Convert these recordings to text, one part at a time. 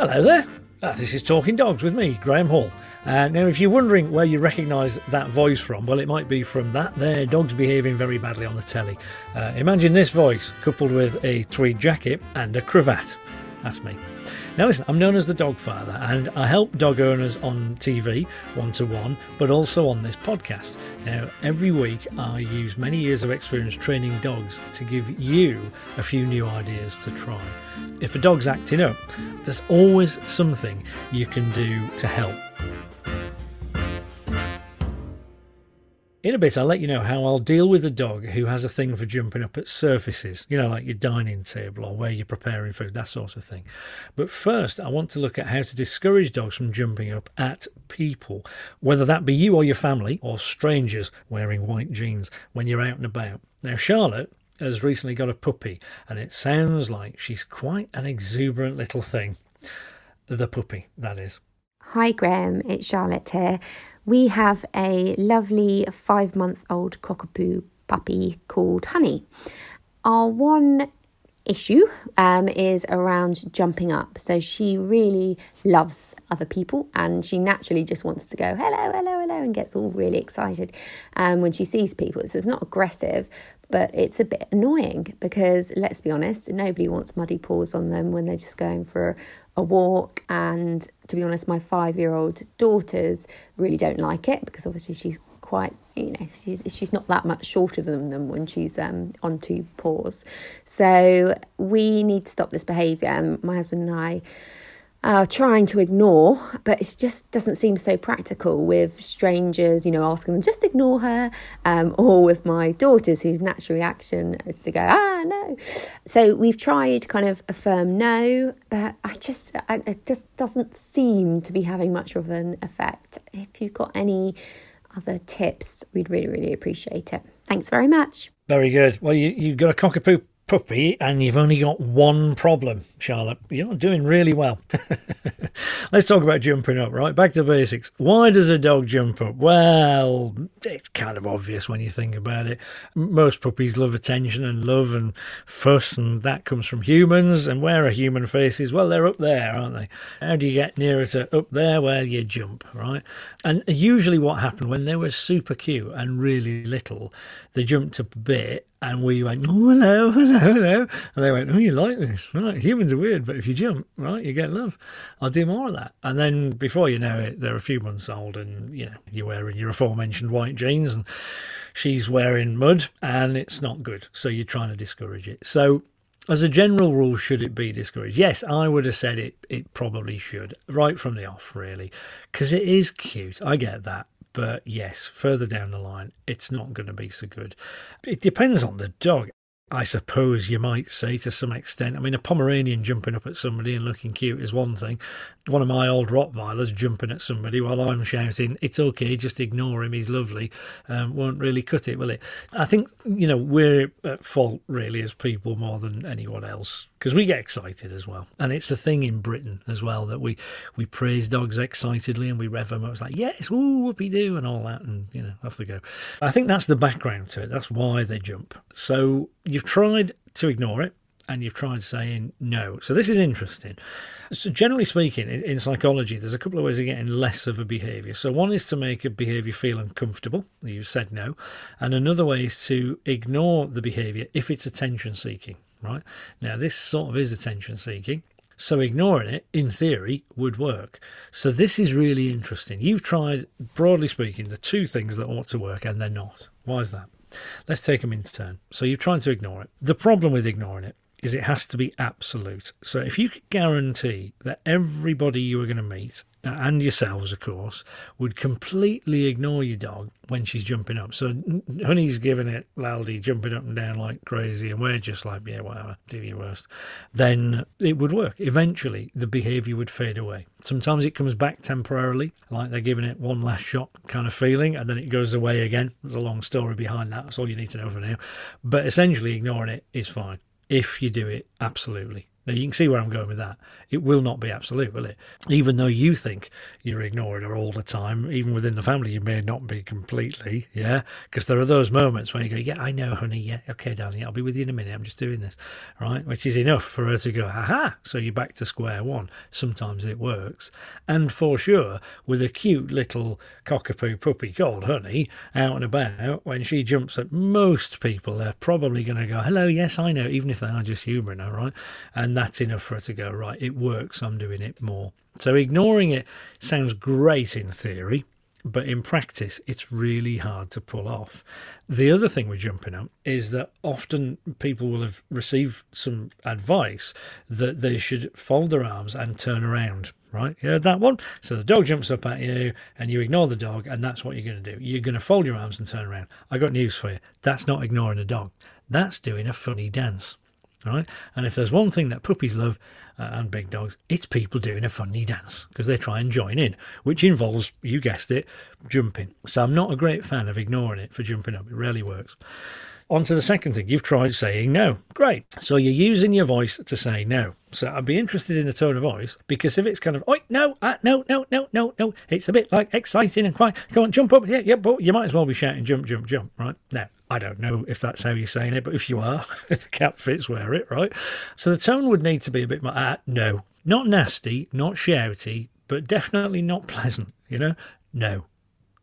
Hello there. Uh, this is Talking Dogs with me, Graham Hall. Uh, now, if you're wondering where you recognise that voice from, well, it might be from that there dog's behaving very badly on the telly. Uh, imagine this voice coupled with a tweed jacket and a cravat. That's me. Now, listen, I'm known as the dog father, and I help dog owners on TV, one to one, but also on this podcast. Now, every week I use many years of experience training dogs to give you a few new ideas to try. If a dog's acting up, there's always something you can do to help. In a bit, I'll let you know how I'll deal with a dog who has a thing for jumping up at surfaces, you know, like your dining table or where you're preparing food, that sort of thing. But first, I want to look at how to discourage dogs from jumping up at people, whether that be you or your family or strangers wearing white jeans when you're out and about. Now, Charlotte has recently got a puppy, and it sounds like she's quite an exuberant little thing. The puppy, that is. Hi, Graham, it's Charlotte here we have a lovely five month old cockapoo puppy called Honey. Our one issue um, is around jumping up. So she really loves other people and she naturally just wants to go hello, hello, hello and gets all really excited um, when she sees people. So it's not aggressive, but it's a bit annoying because let's be honest, nobody wants muddy paws on them when they're just going for a walk. And to be honest, my five year old daughters really don't like it because obviously she's quite you know she's she's not that much shorter than them when she's um, on two paws so we need to stop this behavior and my husband and i uh, trying to ignore, but it just doesn't seem so practical with strangers, you know, asking them just ignore her, um, or with my daughters whose natural reaction is to go, ah, no. So we've tried kind of a firm no, but I just, I, it just doesn't seem to be having much of an effect. If you've got any other tips, we'd really, really appreciate it. Thanks very much. Very good. Well, you, you've got a cockapoo puppy and you've only got one problem, Charlotte. You're doing really well. Let's talk about jumping up, right? Back to basics. Why does a dog jump up? Well, it's kind of obvious when you think about it. Most puppies love attention and love and fuss, and that comes from humans. And where are human faces? Well, they're up there, aren't they? How do you get nearer to up there? Well, you jump, right? And usually, what happened when they were super cute and really little, they jumped up a bit and we went, oh, hello, hello, hello. And they went, oh, you like this? Right. Humans are weird, but if you jump, right, you get love. I'll do more of that. And then before you know it, they're a few months old and, you know, you're wearing your aforementioned white jeans and she's wearing mud and it's not good. So you're trying to discourage it. So as a general rule, should it be discouraged? Yes, I would have said it. It probably should, right from the off, really, because it is cute. I get that, but yes, further down the line, it's not going to be so good. It depends on the dog. I suppose you might say to some extent. I mean, a Pomeranian jumping up at somebody and looking cute is one thing. One of my old Rottweilers jumping at somebody while I'm shouting, it's okay, just ignore him, he's lovely, um, won't really cut it, will it? I think, you know, we're at fault really as people more than anyone else because we get excited as well. And it's a thing in Britain as well that we, we praise dogs excitedly and we rev them up. It's like, yes, woo, whoopie do, and all that, and, you know, off they go. I think that's the background to it. That's why they jump. So you've tried to ignore it and you've tried saying no. So this is interesting. So generally speaking, in psychology, there's a couple of ways of getting less of a behaviour. So one is to make a behaviour feel uncomfortable. You said no, and another way is to ignore the behaviour if it's attention seeking right? Now, this sort of is attention seeking. So ignoring it, in theory, would work. So this is really interesting. You've tried, broadly speaking, the two things that ought to work and they're not. Why is that? Let's take them in turn. So you've tried to ignore it. The problem with ignoring it is it has to be absolute. So if you could guarantee that everybody you were going to meet uh, and yourselves, of course, would completely ignore your dog when she's jumping up. So Honey's giving it loudly, jumping up and down like crazy, and we're just like, yeah, whatever, do your worst. Then it would work. Eventually, the behaviour would fade away. Sometimes it comes back temporarily, like they're giving it one last shot kind of feeling, and then it goes away again. There's a long story behind that. That's all you need to know for now. But essentially, ignoring it is fine if you do it absolutely. Now, you can see where I'm going with that. It will not be absolute, will it? Even though you think you're ignoring her all the time, even within the family, you may not be completely, yeah? Because there are those moments where you go, yeah, I know, honey, yeah, okay, darling, I'll be with you in a minute, I'm just doing this, right? Which is enough for her to go, aha, so you're back to square one. Sometimes it works. And for sure, with a cute little cockapoo puppy called Honey out and about, when she jumps at most people, they're probably going to go, hello, yes, I know, even if they are just humouring her, right? And that's enough for her to go, right, it works, I'm doing it more. So ignoring it sounds great in theory, but in practice, it's really hard to pull off. The other thing we're jumping up is that often people will have received some advice that they should fold their arms and turn around. Right, you heard that one? So the dog jumps up at you and you ignore the dog, and that's what you're going to do. You're going to fold your arms and turn around. I got news for you. That's not ignoring a dog, that's doing a funny dance. Right? And if there's one thing that puppies love uh, and big dogs, it's people doing a funny dance because they try and join in, which involves, you guessed it, jumping. So I'm not a great fan of ignoring it for jumping up. It rarely works. On to the second thing. You've tried saying no. Great. So you're using your voice to say no. So I'd be interested in the tone of voice because if it's kind of, oh, no, uh, no, no, no, no, no, it's a bit like exciting and quiet. Come on, jump up. Yeah, yeah, but you might as well be shouting, jump, jump, jump, right? Now, I don't know if that's how you're saying it, but if you are, if the cat fits, wear it, right? So the tone would need to be a bit more, uh, no, not nasty, not shouty, but definitely not pleasant, you know? No,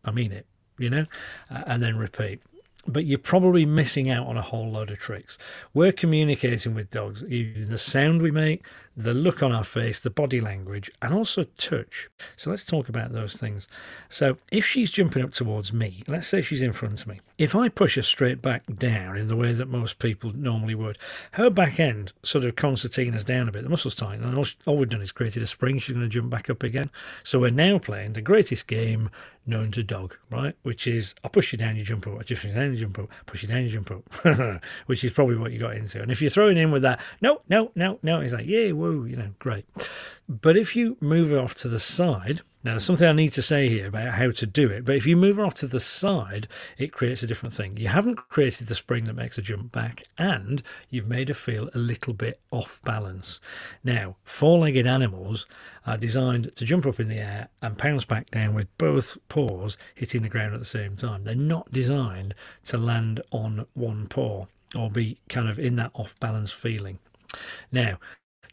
I mean it, you know? Uh, and then repeat but you're probably missing out on a whole load of tricks. We're communicating with dogs using the sound we make, the look on our face, the body language, and also touch. So let's talk about those things. So if she's jumping up towards me, let's say she's in front of me, if I push her straight back down in the way that most people normally would, her back end sort of concertinas down a bit, the muscles tighten, and all, all we've done is created a spring. She's going to jump back up again. So we're now playing the greatest game known to dog, right? Which is I push you down, you jump up, I push you down, you jump up, push you down, you jump up, which is probably what you got into. And if you're throwing in with that, no, no, no, no, he's like, yeah, whoa, you know, great. But if you move off to the side, now there's something I need to say here about how to do it, but if you move off to the side, it creates a different thing. You haven't created the spring that makes a jump back, and you've made her feel a little bit off balance. Now, four legged animals are designed to jump up in the air and pounce back down with both paws hitting the ground at the same time. They're not designed to land on one paw or be kind of in that off balance feeling. Now,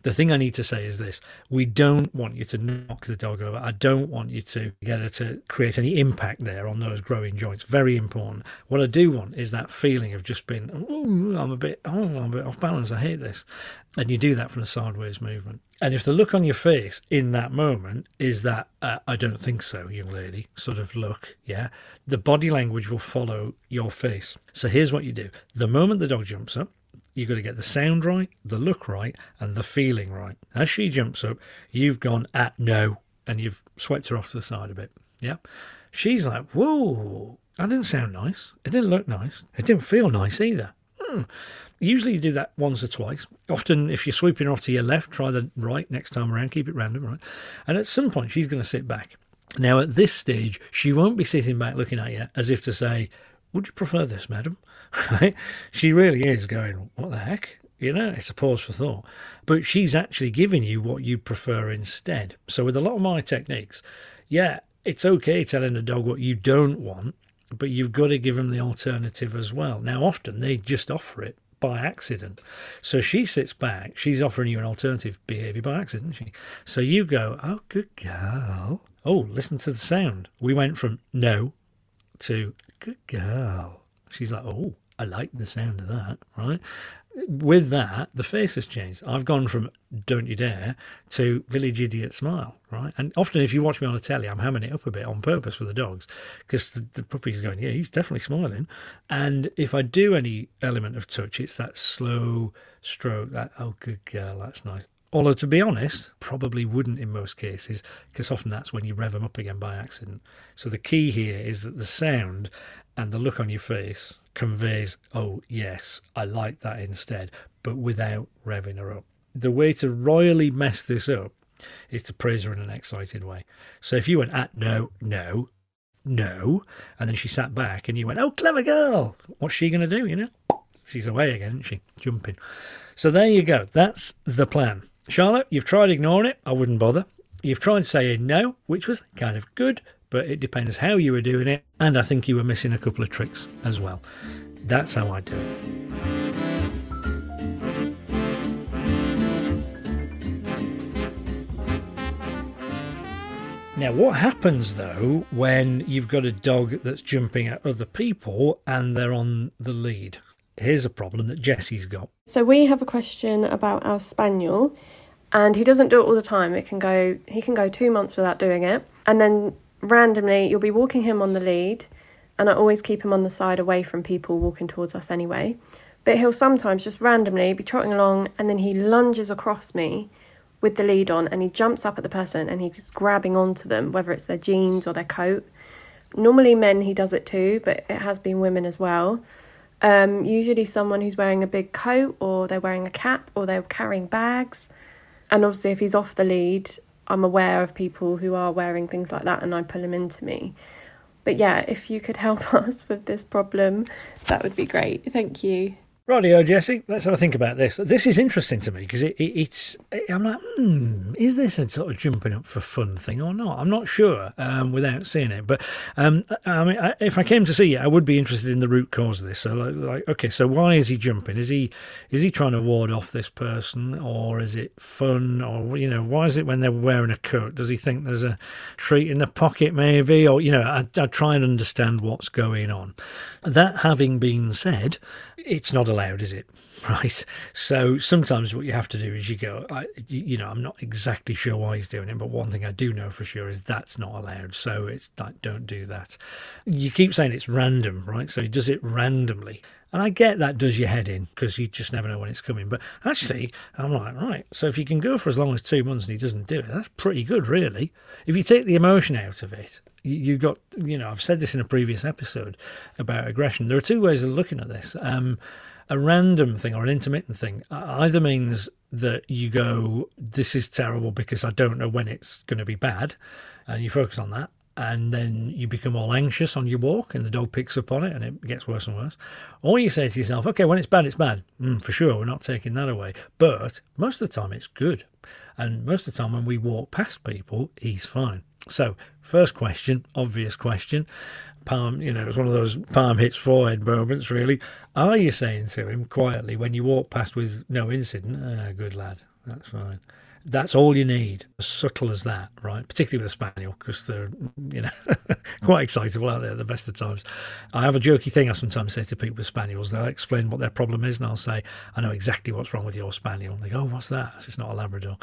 the thing I need to say is this we don't want you to knock the dog over. I don't want you to get her to create any impact there on those growing joints. Very important. What I do want is that feeling of just being, oh, I'm a bit, oh, I'm a bit off balance. I hate this. And you do that from a sideways movement. And if the look on your face in that moment is that, uh, I don't think so, young lady, sort of look, yeah, the body language will follow your face. So here's what you do the moment the dog jumps up, You've got to get the sound right, the look right, and the feeling right. As she jumps up, you've gone at no, and you've swept her off to the side a bit. Yeah. She's like, whoa, that didn't sound nice. It didn't look nice. It didn't feel nice either. Hmm. Usually you do that once or twice. Often, if you're sweeping off to your left, try the right next time around. Keep it random, right? And at some point, she's going to sit back. Now, at this stage, she won't be sitting back looking at you as if to say, Would you prefer this, madam? She really is going, what the heck? You know, it's a pause for thought. But she's actually giving you what you prefer instead. So, with a lot of my techniques, yeah, it's okay telling a dog what you don't want, but you've got to give them the alternative as well. Now, often they just offer it by accident. So she sits back, she's offering you an alternative behaviour by accident, she? So you go, oh, good girl. Oh, listen to the sound. We went from no to good girl. She's like, oh, I like the sound of that, right? With that, the face has changed. I've gone from don't you dare to village idiot smile, right? And often, if you watch me on the telly, I'm hamming it up a bit on purpose for the dogs because the, the puppy's going, yeah, he's definitely smiling. And if I do any element of touch, it's that slow stroke, that, oh, good girl, that's nice. Although, to be honest, probably wouldn't in most cases, because often that's when you rev them up again by accident. So the key here is that the sound and the look on your face conveys, oh, yes, I like that instead, but without revving her up. The way to royally mess this up is to praise her in an excited way. So if you went at no, no, no, and then she sat back and you went, oh, clever girl, what's she going to do, you know? she's away again, isn't she? Jumping. So there you go. That's the plan. Charlotte, you've tried ignoring it. I wouldn't bother. You've tried saying no, which was kind of good, but it depends how you were doing it. And I think you were missing a couple of tricks as well. That's how I do it. Now, what happens though when you've got a dog that's jumping at other people and they're on the lead? Here's a problem that Jesse's got. So we have a question about our spaniel, and he doesn't do it all the time. It can go he can go two months without doing it, and then randomly you'll be walking him on the lead, and I always keep him on the side away from people walking towards us anyway. But he'll sometimes just randomly be trotting along, and then he lunges across me with the lead on, and he jumps up at the person and he's grabbing onto them, whether it's their jeans or their coat. Normally, men he does it too, but it has been women as well. Um, usually, someone who's wearing a big coat, or they're wearing a cap, or they're carrying bags. And obviously, if he's off the lead, I'm aware of people who are wearing things like that, and I pull them into me. But yeah, if you could help us with this problem, that would be great. Thank you. Rightio, Jesse. Let's have a think about this. This is interesting to me because it, it, it's. I'm like, hmm, is this a sort of jumping up for fun thing or not? I'm not sure um, without seeing it. But um, I mean, I, if I came to see it, I would be interested in the root cause of this. So, like, like, okay, so why is he jumping? Is he is he trying to ward off this person, or is it fun, or you know, why is it when they're wearing a coat? Does he think there's a treat in the pocket, maybe, or you know, I, I try and understand what's going on. That having been said, it's not allowed, is it? Right. So sometimes what you have to do is you go, I, you know, I'm not exactly sure why he's doing it, but one thing I do know for sure is that's not allowed. So it's like, don't do that. You keep saying it's random, right? So he does it randomly. And I get that does your head in because you just never know when it's coming. But actually, I'm like, right, so if you can go for as long as two months and he doesn't do it, that's pretty good, really. If you take the emotion out of it, you, got, you know, I've said this in a previous episode about aggression. There are two ways of looking at this. Um, a random thing or an intermittent thing either means that you go, this is terrible because I don't know when it's going to be bad, and you focus on that. And then you become all anxious on your walk, and the dog picks up on it, and it gets worse and worse. Or you say to yourself, okay, when it's bad, it's bad. Mm, for sure, we're not taking that away. But most of the time, it's good. And most of the time, when we walk past people, he's fine. So, first question, obvious question. Palm, you know, it was one of those palm hits forehead moments, really. Are you saying to him quietly when you walk past with no incident, ah, good lad, that's fine? That's all you need, as subtle as that, right? Particularly with a spaniel, because they're, you know, quite excitable out there at the best of times. I have a jokey thing I sometimes say to people with spaniels. They'll explain what their problem is, and I'll say, I know exactly what's wrong with your spaniel. And they go, oh, what's that? It's not a Labrador.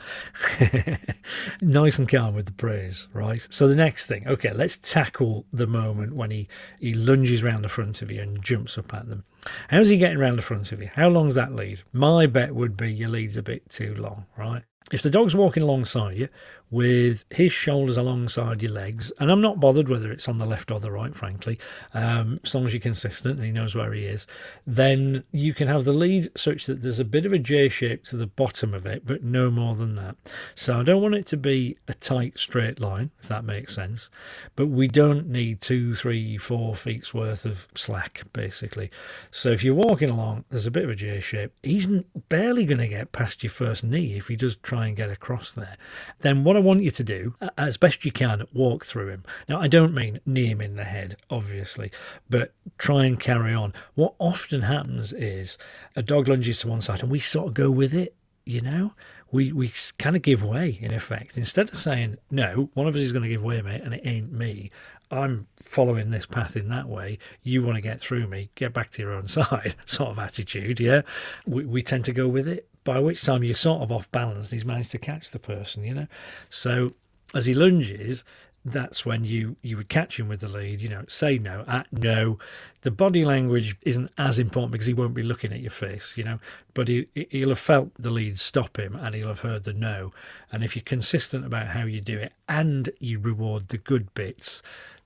nice and calm with the praise, right? So the next thing, okay, let's tackle the moment when he, he lunges round the front of you and jumps up at them. How's he getting round the front of you? How long's that lead? My bet would be your lead's a bit too long, right? If the dog's walking alongside you with his shoulders alongside your legs, and I'm not bothered whether it's on the left or the right, frankly, um, as long as you're consistent and he knows where he is, then you can have the lead such that there's a bit of a J shape to the bottom of it, but no more than that. So I don't want it to be a tight straight line, if that makes sense, but we don't need two, three, four feet's worth of slack, basically. So if you're walking along, there's a bit of a J shape. He's barely going to get past your first knee if he does try and get across there. Then what want you to do, as best you can, walk through him. Now, I don't mean knee him in the head, obviously, but try and carry on. What often happens is a dog lunges to one side and we sort of go with it, you know? We, we kind of give way in effect. Instead of saying, no, one of us is going to give way, mate, and it ain't me, I'm following this path in that way. You want to get through me, get back to your own side, sort of attitude. Yeah, we, we tend to go with it. By which time you're sort of off balance. He's managed to catch the person, you know. So as he lunges, that's when you you would catch him with the lead. You know, say no, at no. The body language isn't as important because he won't be looking at your face. You know, but he he'll have felt the lead stop him and he'll have heard the no. And if you're consistent about how you do it and you reward the good bits,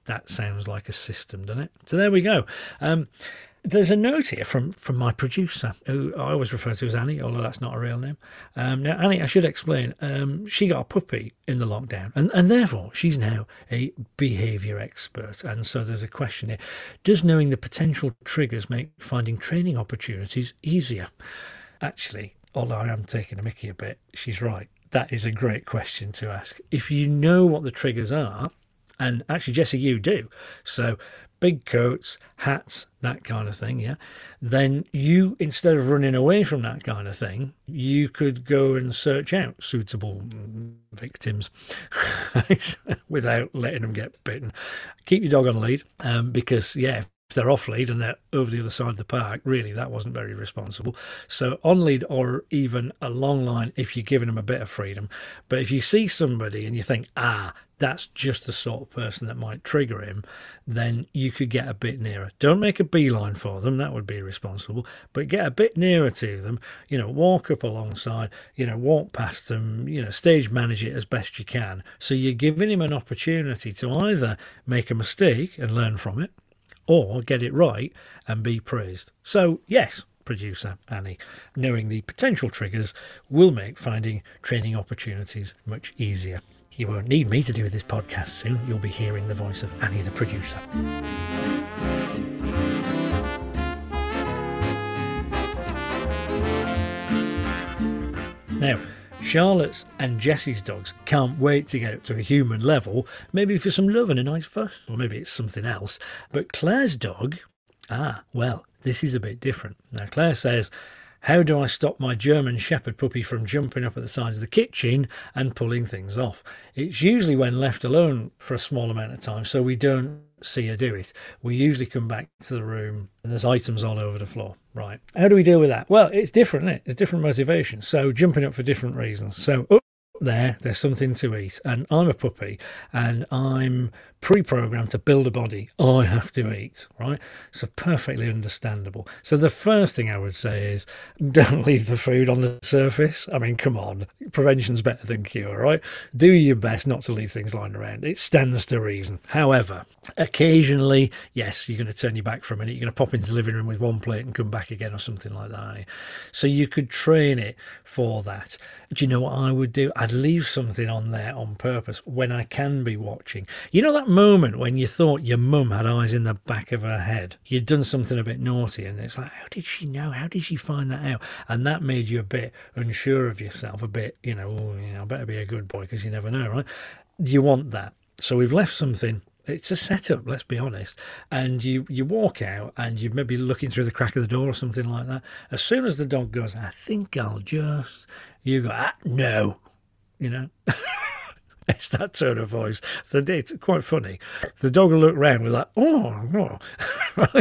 that sounds like a system, doesn't it? So there we go. Um, there's a note here from, from my producer, who I always refer to as Annie, although that's not a real name. Um, now, Annie, I should explain, um, she got a puppy in the lockdown, and, and therefore she's now a behaviour expert. And so there's a question here Does knowing the potential triggers make finding training opportunities easier? Actually, although I am taking a mickey a bit, she's right. That is a great question to ask. If you know what the triggers are, and actually, Jesse, you do. So big coats, hats, that kind of thing, yeah, then you, instead of running away from that kind of thing, you could go and search out suitable victims without letting them get bitten. Keep your dog on lead um, because, yeah, they're off lead and they're over the other side of the park, really that wasn't very responsible. So on lead or even a long line if you're giving them a bit of freedom. But if you see somebody and you think, ah, that's just the sort of person that might trigger him, then you could get a bit nearer. Don't make a beeline for them, that would be irresponsible, but get a bit nearer to them, you know, walk up alongside, you know, walk past them, you know, stage manage it as best you can. So you're giving him an opportunity to either make a mistake and learn from it, or get it right and be praised. So, yes, producer Annie, knowing the potential triggers will make finding training opportunities much easier. You won't need me to do this podcast soon. You'll be hearing the voice of Annie, the producer. Now, Charlotte's and Jesse's dogs can't wait to get up to a human level, maybe for some love and a nice fuss, or maybe it's something else. But Claire's dog, ah, well, this is a bit different. Now, Claire says, how do I stop my German Shepherd puppy from jumping up at the sides of the kitchen and pulling things off? It's usually when left alone for a small amount of time, so we don't see her do it. We usually come back to the room and there's items all over the floor. Right. How do we deal with that? Well, it's different, it? It's different motivations. So jumping up for different reasons. So up there, there's something to eat. And I'm a puppy and I'm pre-programmed to build a body, I have to eat, right? So perfectly understandable. So the first thing I would say is don't leave the food on the surface. I mean, come on, prevention's better than cure, right? Do your best not to leave things lying around. It stands to reason. However, occasionally, yes, you're going to turn your back for a minute. You're going to pop into the living room with one plate and come back again or something like that. So you could train it for that. Do you know what I would do? I'd leave something on there on purpose when I can be watching. You know that moment when you thought your mum had eyes in the back of her head. You'd done something a bit naughty, and it's like, how did she know? How did she find that out? And that made you a bit unsure of yourself, a bit, you know, oh, know I better be a good boy because you never know, right? You want that. So we've left something it's a setup, let's be honest. And you, you walk out and you're maybe looking through the crack of the door or something like that. As soon as the dog goes, I think I'll just, you go, ah, no, you know. It's that tone of voice. The It's quite funny. The dog will look round with that, oh, oh.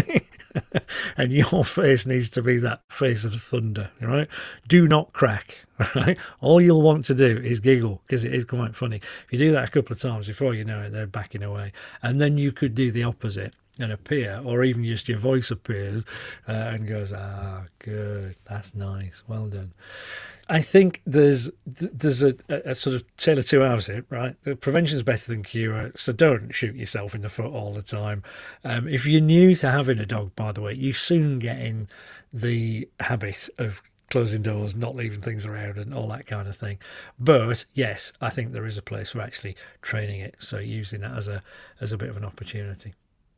and your face needs to be that face of thunder, right? Do not crack, right? All you'll want to do is giggle because it is quite funny. If you do that a couple of times before you know it, they're backing away. And then you could do the opposite and appear, or even just your voice appears uh, and goes, ah, good, that's nice, well done. I think there's there's a, a, sort of tale of two halves here, right? The prevention is better than cure, so don't shoot yourself in the foot all the time. Um, if you're new to having a dog, by the way, you soon get in the habit of closing doors, not leaving things around, and all that kind of thing. But yes, I think there is a place for actually training it, so using that as a as a bit of an opportunity.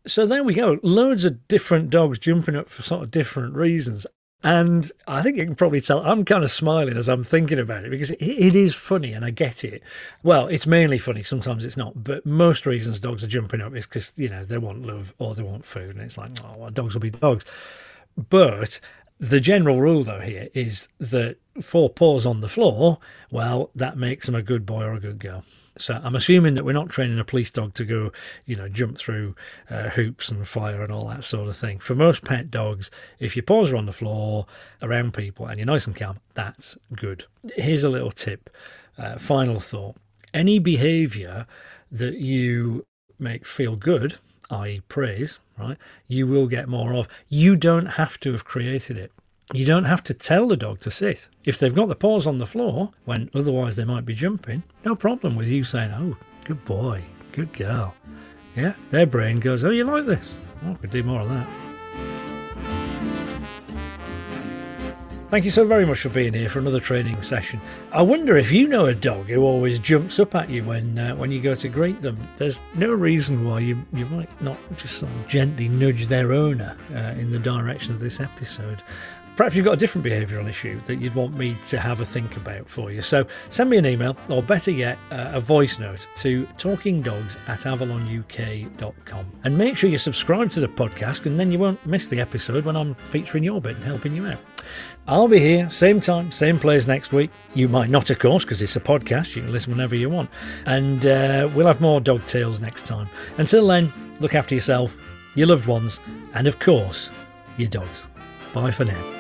So there we go. Loads of different dogs jumping up for sort of different reasons. And I think you can probably tell I'm kind of smiling as I'm thinking about it because it, is funny and I get it. Well, it's mainly funny, sometimes it's not, but most reasons dogs are jumping up is because, you know, they want love or they want food. And it's like, oh, well, dogs will be dogs. But the general rule, though, here is that four paws on the floor, well, that makes them a good boy or a good girl. So I'm assuming that we're not training a police dog to go, you know, jump through uh, hoops and fire and all that sort of thing. For most pet dogs, if your paws are on the floor around people and you're nice and calm, that's good. Here's a little tip. Uh, final thought. Any behavior that you make feel good, i.e., praise, right, you will get more of. You don't have to have created it. You don't have to tell the dog to sit. If they've got the paws on the floor, when otherwise they might be jumping, no problem with you saying, Oh, good boy, good girl. Yeah, their brain goes, Oh, you like this? Oh, I could do more of that. Thank you so very much for being here for another training session. I wonder if you know a dog who always jumps up at you when uh, when you go to greet them. There's no reason why you, you might not just sort of gently nudge their owner uh, in the direction of this episode. Perhaps you've got a different behavioural issue that you'd want me to have a think about for you. So send me an email, or better yet, uh, a voice note to talkingdogs at avalonuk.com. And make sure you subscribe to the podcast, and then you won't miss the episode when I'm featuring your bit and helping you out. I'll be here, same time, same place next week. You might not, of course, because it's a podcast. You can listen whenever you want. And uh, we'll have more dog tales next time. Until then, look after yourself, your loved ones, and of course, your dogs. Bye for now.